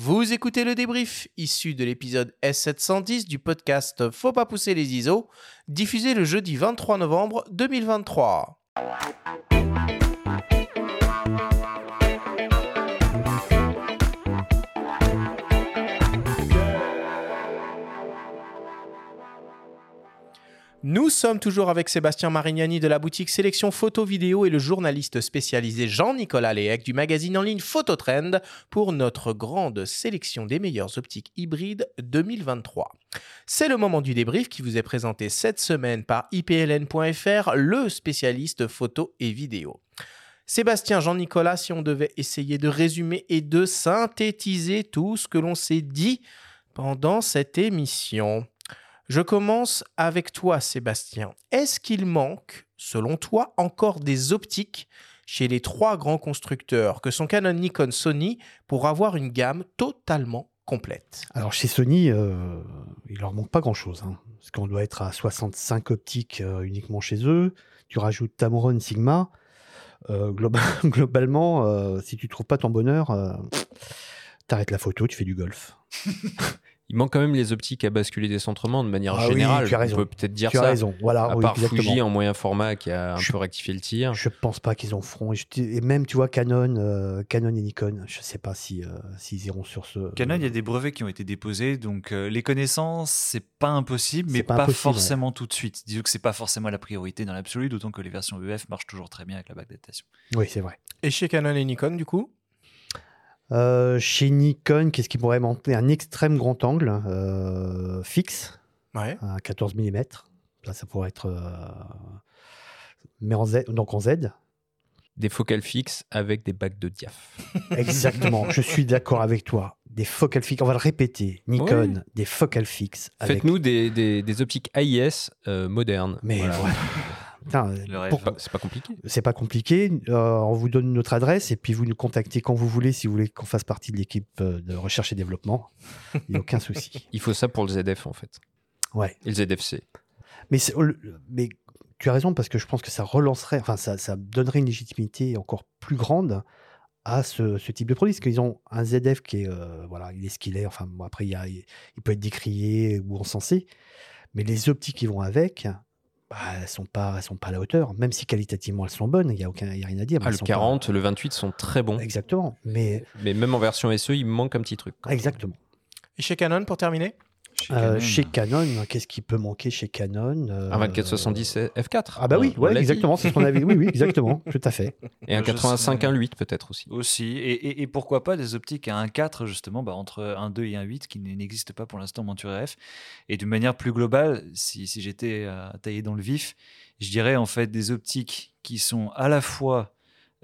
Vous écoutez le débrief issu de l'épisode S710 du podcast Faut pas pousser les ISO, diffusé le jeudi 23 novembre 2023. Nous sommes toujours avec Sébastien Marignani de la boutique Sélection Photo Vidéo et le journaliste spécialisé Jean-Nicolas Léhec du magazine en ligne Phototrend pour notre grande sélection des meilleures optiques hybrides 2023. C'est le moment du débrief qui vous est présenté cette semaine par ipln.fr, le spécialiste photo et vidéo. Sébastien, Jean-Nicolas, si on devait essayer de résumer et de synthétiser tout ce que l'on s'est dit pendant cette émission. Je commence avec toi, Sébastien. Est-ce qu'il manque, selon toi, encore des optiques chez les trois grands constructeurs que sont Canon, Nikon, Sony pour avoir une gamme totalement complète? Alors chez Sony, euh, il leur manque pas grand-chose. Hein, parce qu'on doit être à 65 optiques euh, uniquement chez eux. Tu rajoutes Tamron, Sigma. Euh, globalement, si tu trouves pas ton bonheur, t'arrêtes la photo, tu fais du golf. Il manque quand même les optiques à basculer décentrement de manière ah générale. tu as raison. On peut peut-être dire tu ça. as raison. Voilà, à part Fuji en moyen format qui a un peu rectifié le tir. Je pense pas qu'ils en feront. Et, même, tu vois, Canon, euh, Canon et Nikon, je sais pas si euh, s'ils iront sur ce. Canon, il y a des brevets qui ont été déposés, donc euh, les connaissances, c'est pas impossible, mais pas, forcément tout de suite. Disons que c'est pas forcément la priorité dans l'absolu, d'autant que les versions EF marchent toujours très bien avec la bague datation. Oui, c'est vrai. Et chez Canon et Nikon, du coup? Euh, chez Nikon, qu'est-ce qui pourrait monter Un extrême grand angle euh, fixe à 14 mm. Ça, ça pourrait être. Euh, mais en Z, donc en Z. Des focales fixes avec des bacs de diaph. Exactement, je suis d'accord avec toi. Des focales fixes, on va le répéter. Nikon, des focales fixes. Faites-nous des, des, optiques AIS modernes. Mais voilà. c'est pas compliqué. C'est pas compliqué. Euh, on vous donne notre adresse et puis vous nous contactez quand vous voulez si vous voulez qu'on fasse partie de l'équipe euh, de recherche et développement. Il n'y a aucun souci. Il faut ça pour le ZF en fait. Ouais. Et le ZFC. Mais, mais tu as raison parce que je pense que ça relancerait, enfin ça, ça donnerait une légitimité encore plus grande à ce, type de produit. Parce qu'ils ont un ZF qui est, euh, voilà, il est ce qu'il est. Enfin, après, il, il, peut être décrié ou encensé. Mais les optiques qui vont avec, bah, elles sont pas, elles sont pas à la hauteur. Même si qualitativement elles sont bonnes, il y a aucun, y a rien à dire. Ah, le 40, le 28 sont très bons. Exactement. Mais mais même en version SE, il manque un petit truc. Exactement. Et chez Canon pour terminer? Euh, chez, Canon. qu'est-ce qui peut manquer chez Canon euh, Un 2470 F4. Ah bah oui, ouais, exactement, c'est ce qu'on avait. Oui, oui, exactement, tout à fait. Et un 85 1.8 peut-être aussi. Aussi, et, et, pourquoi pas des optiques à 1.4 justement, bah, entre 1.2 et 1.8 qui n'existent pas pour l'instant en monture RF. Et d'une manière plus globale, si, si j'étais à tailler dans le vif, je dirais en fait des optiques qui sont à la fois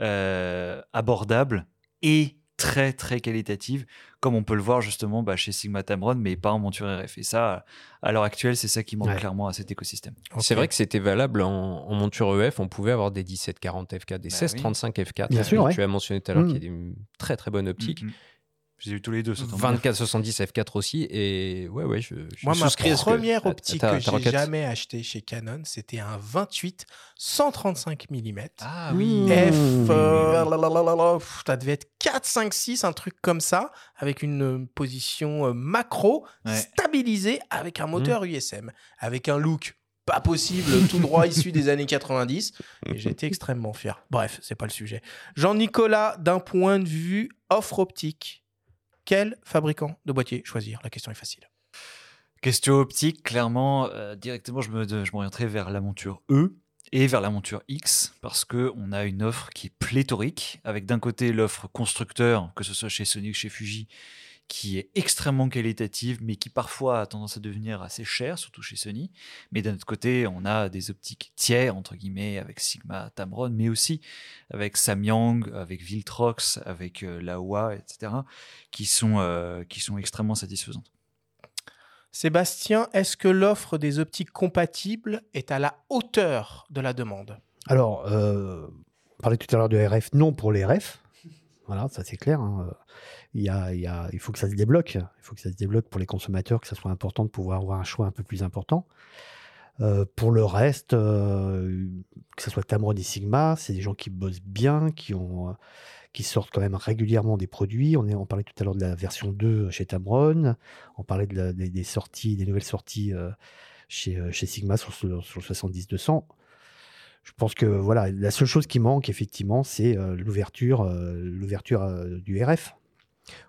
euh, abordables et très très qualitative, comme on peut le voir justement bah, chez Sigma Tamron, mais pas en monture RF. Et ça, à l'heure actuelle, c'est ça qui manque clairement à cet écosystème. C'est vrai que c'était valable en, monture EF, on pouvait avoir des 1740 F4, des 1635 F4. Bien sûr, tu as mentionné tout à l'heure mm. qu'il y a des très très bonnes optiques. Mm, mm. J'ai eu tous les deux. 2470 F4 aussi. Et ouais, ouais, je, je Moi, ma première optique que j'ai jamais achetée chez Canon, c'était un 28 135 mm. Ah oui. F, euh, ça devait être 4, 5, 6, un truc comme ça, avec une euh, position euh, macro stabilisée avec un moteur USM, avec un look pas possible, tout droit issu des années 90. Et j'étais extrêmement fier. Bref, c'est pas le sujet. Jean-Nicolas, d'un point de vue offre optique, quel fabricant de boîtier choisir? La question est facile. Question optique, clairement, euh, directement, je m'orienterai vers la monture E et vers la monture X parce que on a une offre qui est pléthorique avec d'un côté l'offre constructeur, que ce soit chez Sony ou chez Fuji, qui est extrêmement qualitative, mais qui parfois a tendance à devenir assez cher, surtout chez Sony. Mais d'un autre côté, on a des optiques tiers, entre guillemets, avec Sigma Tamron, mais aussi avec Samyang, avec Viltrox, avec euh, Laowa, etc., qui sont, euh, qui sont extrêmement satisfaisantes. Sébastien, est-ce que l'offre des optiques compatibles est à la hauteur de la demande? Alors, euh, on parlait tout à l'heure de RF, non pour les RF. Voilà, ça c'est clair. Hein il, y a, il, faut que ça se débloque. Il faut que ça se débloque pour les consommateurs, que ça soit important de pouvoir avoir un choix un peu plus important. Pour le reste, que ce soit Tamron et Sigma, c'est des gens qui bossent bien, qui, ont, qui sortent quand même régulièrement des produits. On, est, on parlait tout à l'heure de la version 2 chez Tamron, on parlait de la- des, sorties, des nouvelles sorties chez, chez Sigma sur le 70-200. Je pense que voilà, la seule chose qui manque effectivement, c'est euh, l'ouverture, euh, l'ouverture euh, du RF.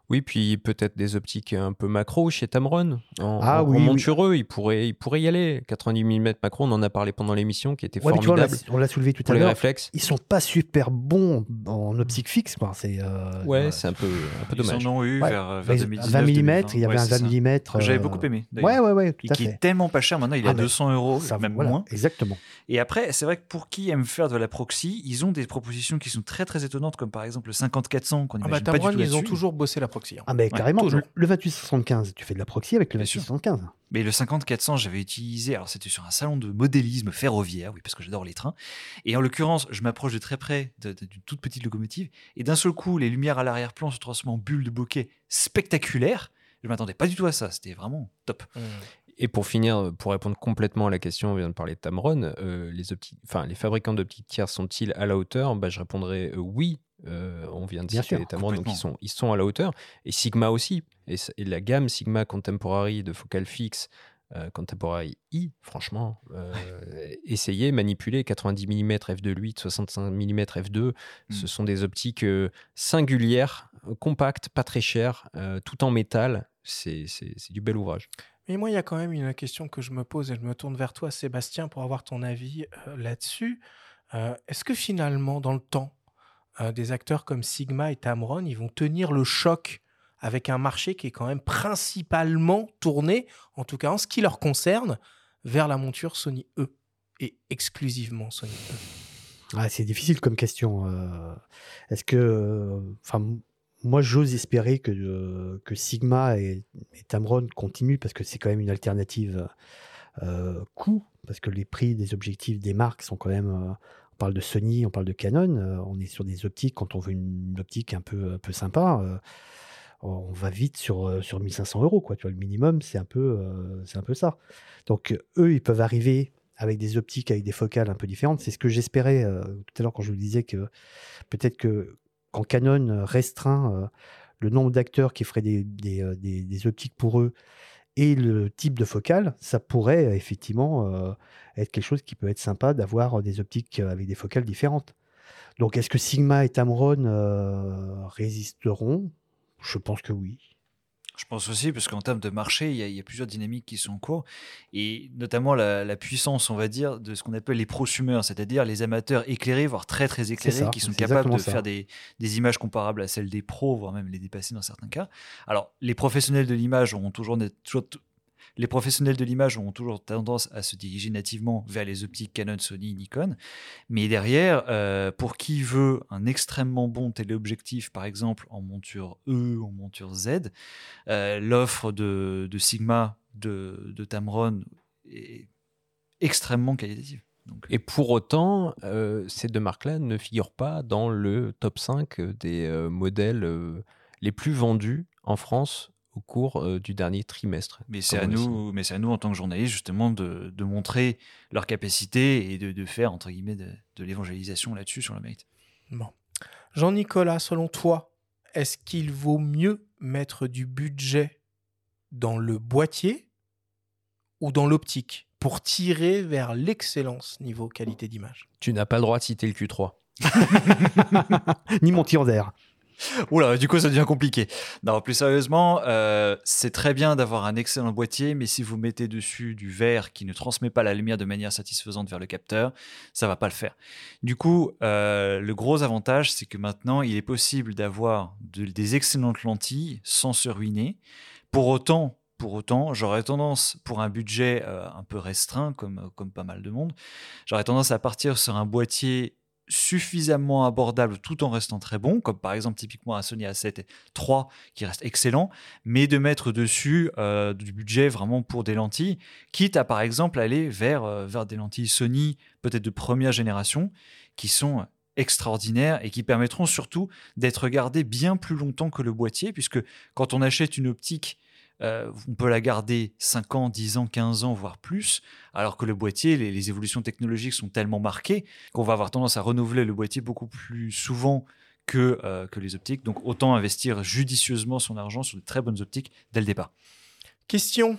Oui, puis peut-être des optiques un peu macro chez Tamron. En, Ah en- en oui, oui. montureux, il pourrait, il pourrait y aller. 90 mm macro, on en a parlé pendant l'émission, qui était Ouais, mais tu vois, on l'a- formidable on l'a soulevé tout pour à les l'heure. réflexes. Ils sont pas super bons en optique fixe, quoi. C'est euh, Ouais, c'est un peu, un peu Ils dommage. en ont eu Ouais. vers, vers Bah, 2019. 20 mm, 2020. il y avait Ouais, un c'est 20 ça. mm. J'avais beaucoup aimé. Ouais, ouais, ouais, tout à qui fait. est tellement pas cher maintenant, il est Ah, à mais 200 euros, même voilà, moins. Exactement. Et après, c'est vrai que pour qui aime faire de la proxy, ils ont des propositions qui sont très très étonnantes, comme par exemple le 50-400 qu'on Ah bah, n'imagine pas du tout ils ont toujours bossé la proxy. hein. Ah, mais carrément, toujours. le, le 2875, tu fais de la proxy avec le Bien sûr. 2875. Mais le 50-400, j'avais utilisé, alors c'était sur un salon de modélisme ferroviaire, oui, parce que j'adore les trains. Et en l'occurrence, je m'approche de très près d'une toute petite locomotive, et d'un seul coup, les lumières à l'arrière-plan se transforment en bulles de bokeh spectaculaires. Je m'attendais pas du tout à ça, c'était vraiment top. Mmh. Et pour finir, pour répondre complètement à la question, on vient de parler de Tamron, euh, les, les fabricants d'optiques tiers sont-ils à la hauteur? Bah, Je répondrais euh, oui. Euh, on vient de Bien citer sûr, Tamron, donc ils sont, ils sont à la hauteur. Et Sigma aussi. Et, la gamme Sigma Contemporary de focale fixe, euh, Contemporary I, franchement, euh, essayez, manipulez 90 mm f2.8, 65 mm f2. Ce Mm. sont des optiques euh, singulières, compactes, pas très chères, tout en métal. C'est du bel ouvrage. Mais moi, il y a quand même une question que je me pose et je me tourne vers toi, Sébastien, pour avoir ton avis là-dessus. Est-ce que finalement, dans le temps, euh, des acteurs comme Sigma et Tamron, ils vont tenir le choc avec un marché qui est quand même principalement tourné, en tout cas en ce qui leur concerne, vers la monture Sony E et exclusivement Sony E Ah, c'est difficile comme question. euh, Est-ce que. euh, Enfin, moi, j'ose espérer que, que Sigma et, et Tamron continuent parce que c'est quand même une alternative coût, parce que les prix des objectifs des marques sont quand même. On parle de Sony, on parle de Canon, euh, on est sur des optiques, quand on veut une, optique un peu, un peu sympa, euh, on va vite sur, euh, sur 1500 euros. Quoi, le minimum, c'est un, peu, ça. Donc, eux, ils peuvent arriver avec des optiques, avec des focales un peu différentes. C'est ce que j'espérais tout à l'heure quand je vous disais que peut-être que quand Canon restreint le nombre d'acteurs qui feraient des optiques pour eux et le type de focale, ça pourrait euh, effectivement euh, être quelque chose qui peut être sympa d'avoir euh, des optiques avec des focales différentes. Donc est-ce que Sigma et Tamron résisteront? Je pense que oui. Je pense aussi, parce qu'en termes de marché, il y, a, il y a plusieurs dynamiques qui sont en cours, et notamment la, la puissance, on va dire, de ce qu'on appelle les prosumeurs, c'est-à-dire les amateurs éclairés, voire très très éclairés, ça, qui sont capables de ça. faire des, des images comparables à celles des pros, voire même les dépasser dans certains cas. Alors, les professionnels de l'image ont toujours, toujours les professionnels de l'image ont toujours tendance à se diriger nativement vers les optiques Canon, Sony, Nikon. Mais derrière, euh, pour qui veut un extrêmement bon téléobjectif, par exemple en monture E, en monture Z, euh, l'offre de, Sigma, de, Tamron est extrêmement qualitative. Donc, Et pour autant, euh, ces deux marques-là ne figurent pas dans le top 5 des euh, modèles euh, les plus vendus en France au cours euh, du dernier trimestre. mais c'est à nous, mais c'est à nous en tant que journalistes justement de, de montrer leur capacité et de, de faire entre guillemets de, de l'évangélisation là-dessus sur le mérite. Bon. Jean-Nicolas, selon toi, est-ce qu'il vaut mieux mettre du budget dans le boîtier ou dans l'optique pour tirer vers l'excellence niveau qualité d'image? Tu n'as pas le droit de citer le Q3. Ni mon tir d'air. Oula, du coup, ça devient compliqué. Non, plus sérieusement, euh, c'est très bien d'avoir un excellent boîtier, mais si vous mettez dessus du verre qui ne transmet pas la lumière de manière satisfaisante vers le capteur, ça va pas le faire. Du coup, euh, le gros avantage, c'est que maintenant, il est possible d'avoir de- des excellentes lentilles sans se ruiner. Pour autant, pour autant, j'aurais tendance, pour un budget euh, un peu restreint, comme, comme pas mal de monde, j'aurais tendance à partir sur un boîtier suffisamment abordable tout en restant très bon, comme par exemple typiquement un Sony A7 III qui reste excellent, mais de mettre dessus euh, du budget vraiment pour des lentilles, quitte à par exemple aller vers, euh, vers des lentilles Sony peut-être de première génération qui sont extraordinaires et qui permettront surtout d'être gardées bien plus longtemps que le boîtier, puisque quand on achète une optique euh, on peut la garder 5 ans, 10 ans, 15 ans, voire plus, alors que le boîtier, les, les évolutions technologiques sont tellement marquées qu'on va avoir tendance à renouveler le boîtier beaucoup plus souvent que, euh, que les optiques. Donc autant investir judicieusement son argent sur de très bonnes optiques dès le départ. Question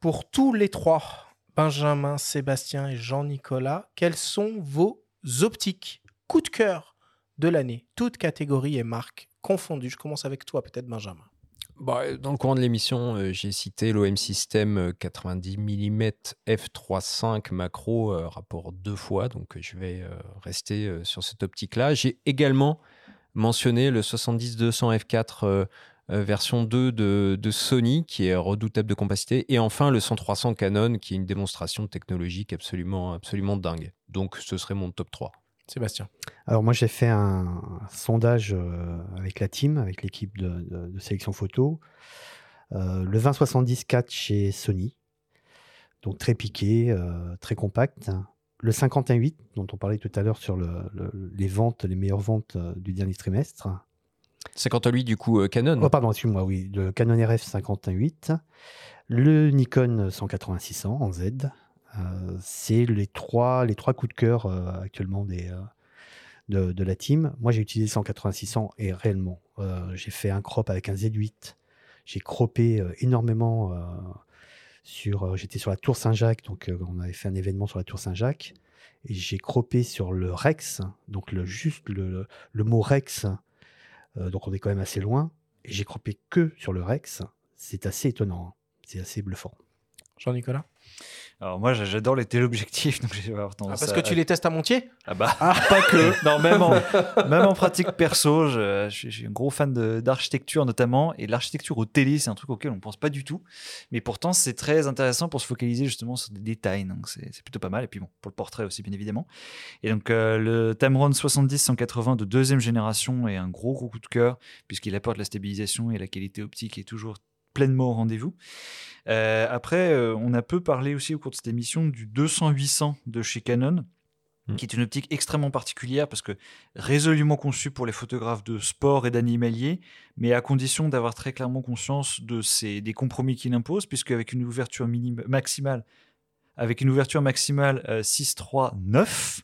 pour tous les trois, Benjamin, Sébastien et Jean-Nicolas. Quelles sont vos optiques coup de cœur de l'année, toutes catégories et marques confondues Je commence avec toi, peut-être Benjamin. Bah, dans le courant de l'émission, euh, j'ai cité l'OM System euh, 90 mm f3.5 macro, euh, rapport deux fois, donc euh, je vais euh, rester euh, sur cette optique-là. J'ai également mentionné le 70-200 f4 euh, euh, version 2 de, de Sony, qui est redoutable de compacité, et enfin le 100-300 Canon, qui est une démonstration technologique absolument, absolument dingue. Donc ce serait mon top 3. Sébastien. Alors moi j'ai fait un, sondage euh, avec la team, avec l'équipe de, de- de sélection photo. Euh, le 2070 4 chez Sony, donc très piqué, euh, très compact. Le 51.8 dont on parlait tout à l'heure sur le- le- les ventes, les meilleures ventes du dernier trimestre. 58 du coup euh, Canon. Oh pardon, excuse-moi, oui, le Canon RF 51.8, le Nikon 18600 en Z. Euh, c'est les trois, les trois coups de cœur euh, actuellement des, euh, de, la team. Moi, j'ai utilisé 18600 et réellement, j'ai fait un crop avec un Z8. J'ai croppé énormément sur. J'étais sur la Tour Saint-Jacques, donc on avait fait un événement sur la Tour Saint-Jacques. Et j'ai croppé sur le Rex, donc le, juste le, le- mot Rex, donc on est quand même assez loin. Et j'ai croppé que sur le Rex. C'est assez étonnant. hein. C'est assez bluffant. Jean-Nicolas Alors moi j'a- j'adore les téléobjectifs, donc je vais avoir Ah, Parce à- que tu les testes à Montier Ah bah, pas que. Non, même en, même en pratique perso, je, je suis- je suis un gros fan d'architecture notamment. Et l'architecture au télé, c'est un truc auquel on ne pense pas du tout. Mais pourtant, c'est très intéressant pour se focaliser justement sur des détails. Donc, c'est c'est plutôt pas mal. Et puis bon, pour le portrait aussi, bien évidemment. Et donc, euh, le Tamron 70-180 de deuxième génération est un gros, gros coup de cœur, puisqu'il apporte la stabilisation et la qualité optique est toujours pleinement au rendez-vous. Euh, après, euh, on a peu parlé aussi au cours de cette émission du 200-800 de chez Canon, Mm. qui est une optique extrêmement particulière parce que résolument conçue pour les photographes de sport et d'animalier, mais à condition d'avoir très clairement conscience de ces, des compromis qu'il impose, puisque avec une ouverture maximale, avec une ouverture maximale euh, 6.3.9,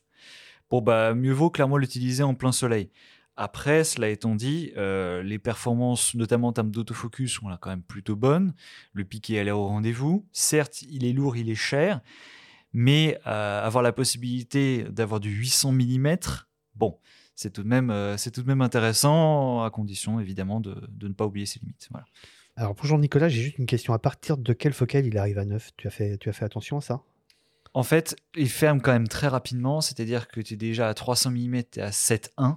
bon bah mieux vaut clairement l'utiliser en plein soleil. Après, cela étant dit, euh, les performances, notamment en termes d'autofocus, sont là quand même plutôt bonnes. Le piqué a l'air au rendez-vous. Certes, il est lourd, il est cher, mais euh, avoir la possibilité d'avoir du 800 mm, bon, c'est tout de même, euh, c'est tout de même intéressant, à condition évidemment de, de ne pas oublier ses limites. Voilà. Alors pour Jean-Nicolas, j'ai juste une question. À partir de quelle focale il arrive à 9 tu as, fait, tu as fait attention à ça? En fait, il ferme quand même très rapidement, c'est-à-dire que tu es déjà à 300 mm, tu es à 7.1.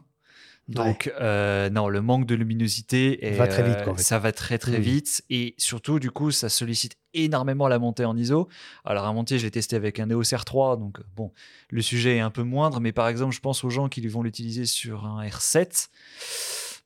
Donc, euh, non, le manque de luminosité, est, Va très vite, euh, quoi, en fait. ça va très très Oui. vite. Et surtout, du coup, ça sollicite énormément la montée en ISO. Alors, à monter, je l'ai testé avec un EOS R3, donc euh, bon, le sujet est un peu moindre. Mais par exemple, je pense aux gens qui vont l'utiliser sur un R7.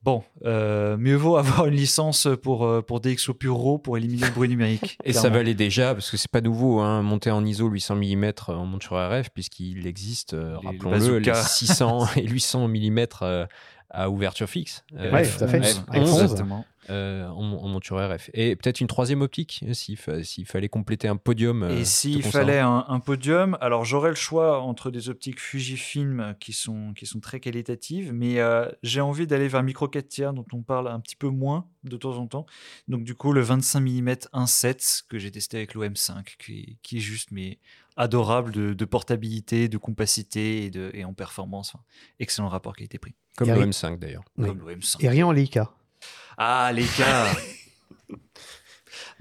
Bon, euh, mieux vaut avoir une licence pour, pour DxO Pure RAW pour éliminer le bruit numérique. Et ça clairement. valait déjà, parce que c'est pas nouveau, hein, monter en ISO 800 mm en monture RF, puisqu'il existe, rappelons-le, les bazookas. 600 et 800 mm euh, à ouverture fixe. Euh, Ouais, F- tout à fait. F11, Avec 11. Exactement. euh, en, en monture RF. Et peut-être une troisième optique, euh, s'il fa- s'il fallait compléter un podium. euh, Et s'il fallait un, un podium, alors j'aurais le choix entre des optiques Fujifilm qui sont, qui sont très qualitatives, mais euh, j'ai envie d'aller vers micro 4 tiers dont on parle un petit peu moins de temps en temps. Donc du coup le 25 mm 1.7 que j'ai testé avec l'OM5 qui, est- qui est juste mais adorable de, de portabilité, de compacité et, de, et en performance. Enfin, excellent rapport qualité-prix. Comme le oui. M5 d'ailleurs. Oui. Comme l'OM5. Et rien en Leica. Ah les cas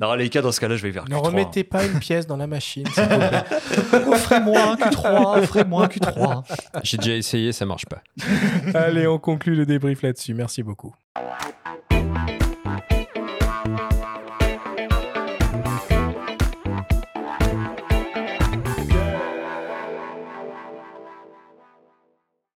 Non les cas dans ce cas-là je vais vers Ne Q3. remettez pas une pièce dans la machine. s'il vous plaît. Offrez-moi un Q3, offrez-moi un Q3. J'ai déjà essayé, ça marche pas. Allez, on conclut le débrief là-dessus. Merci beaucoup.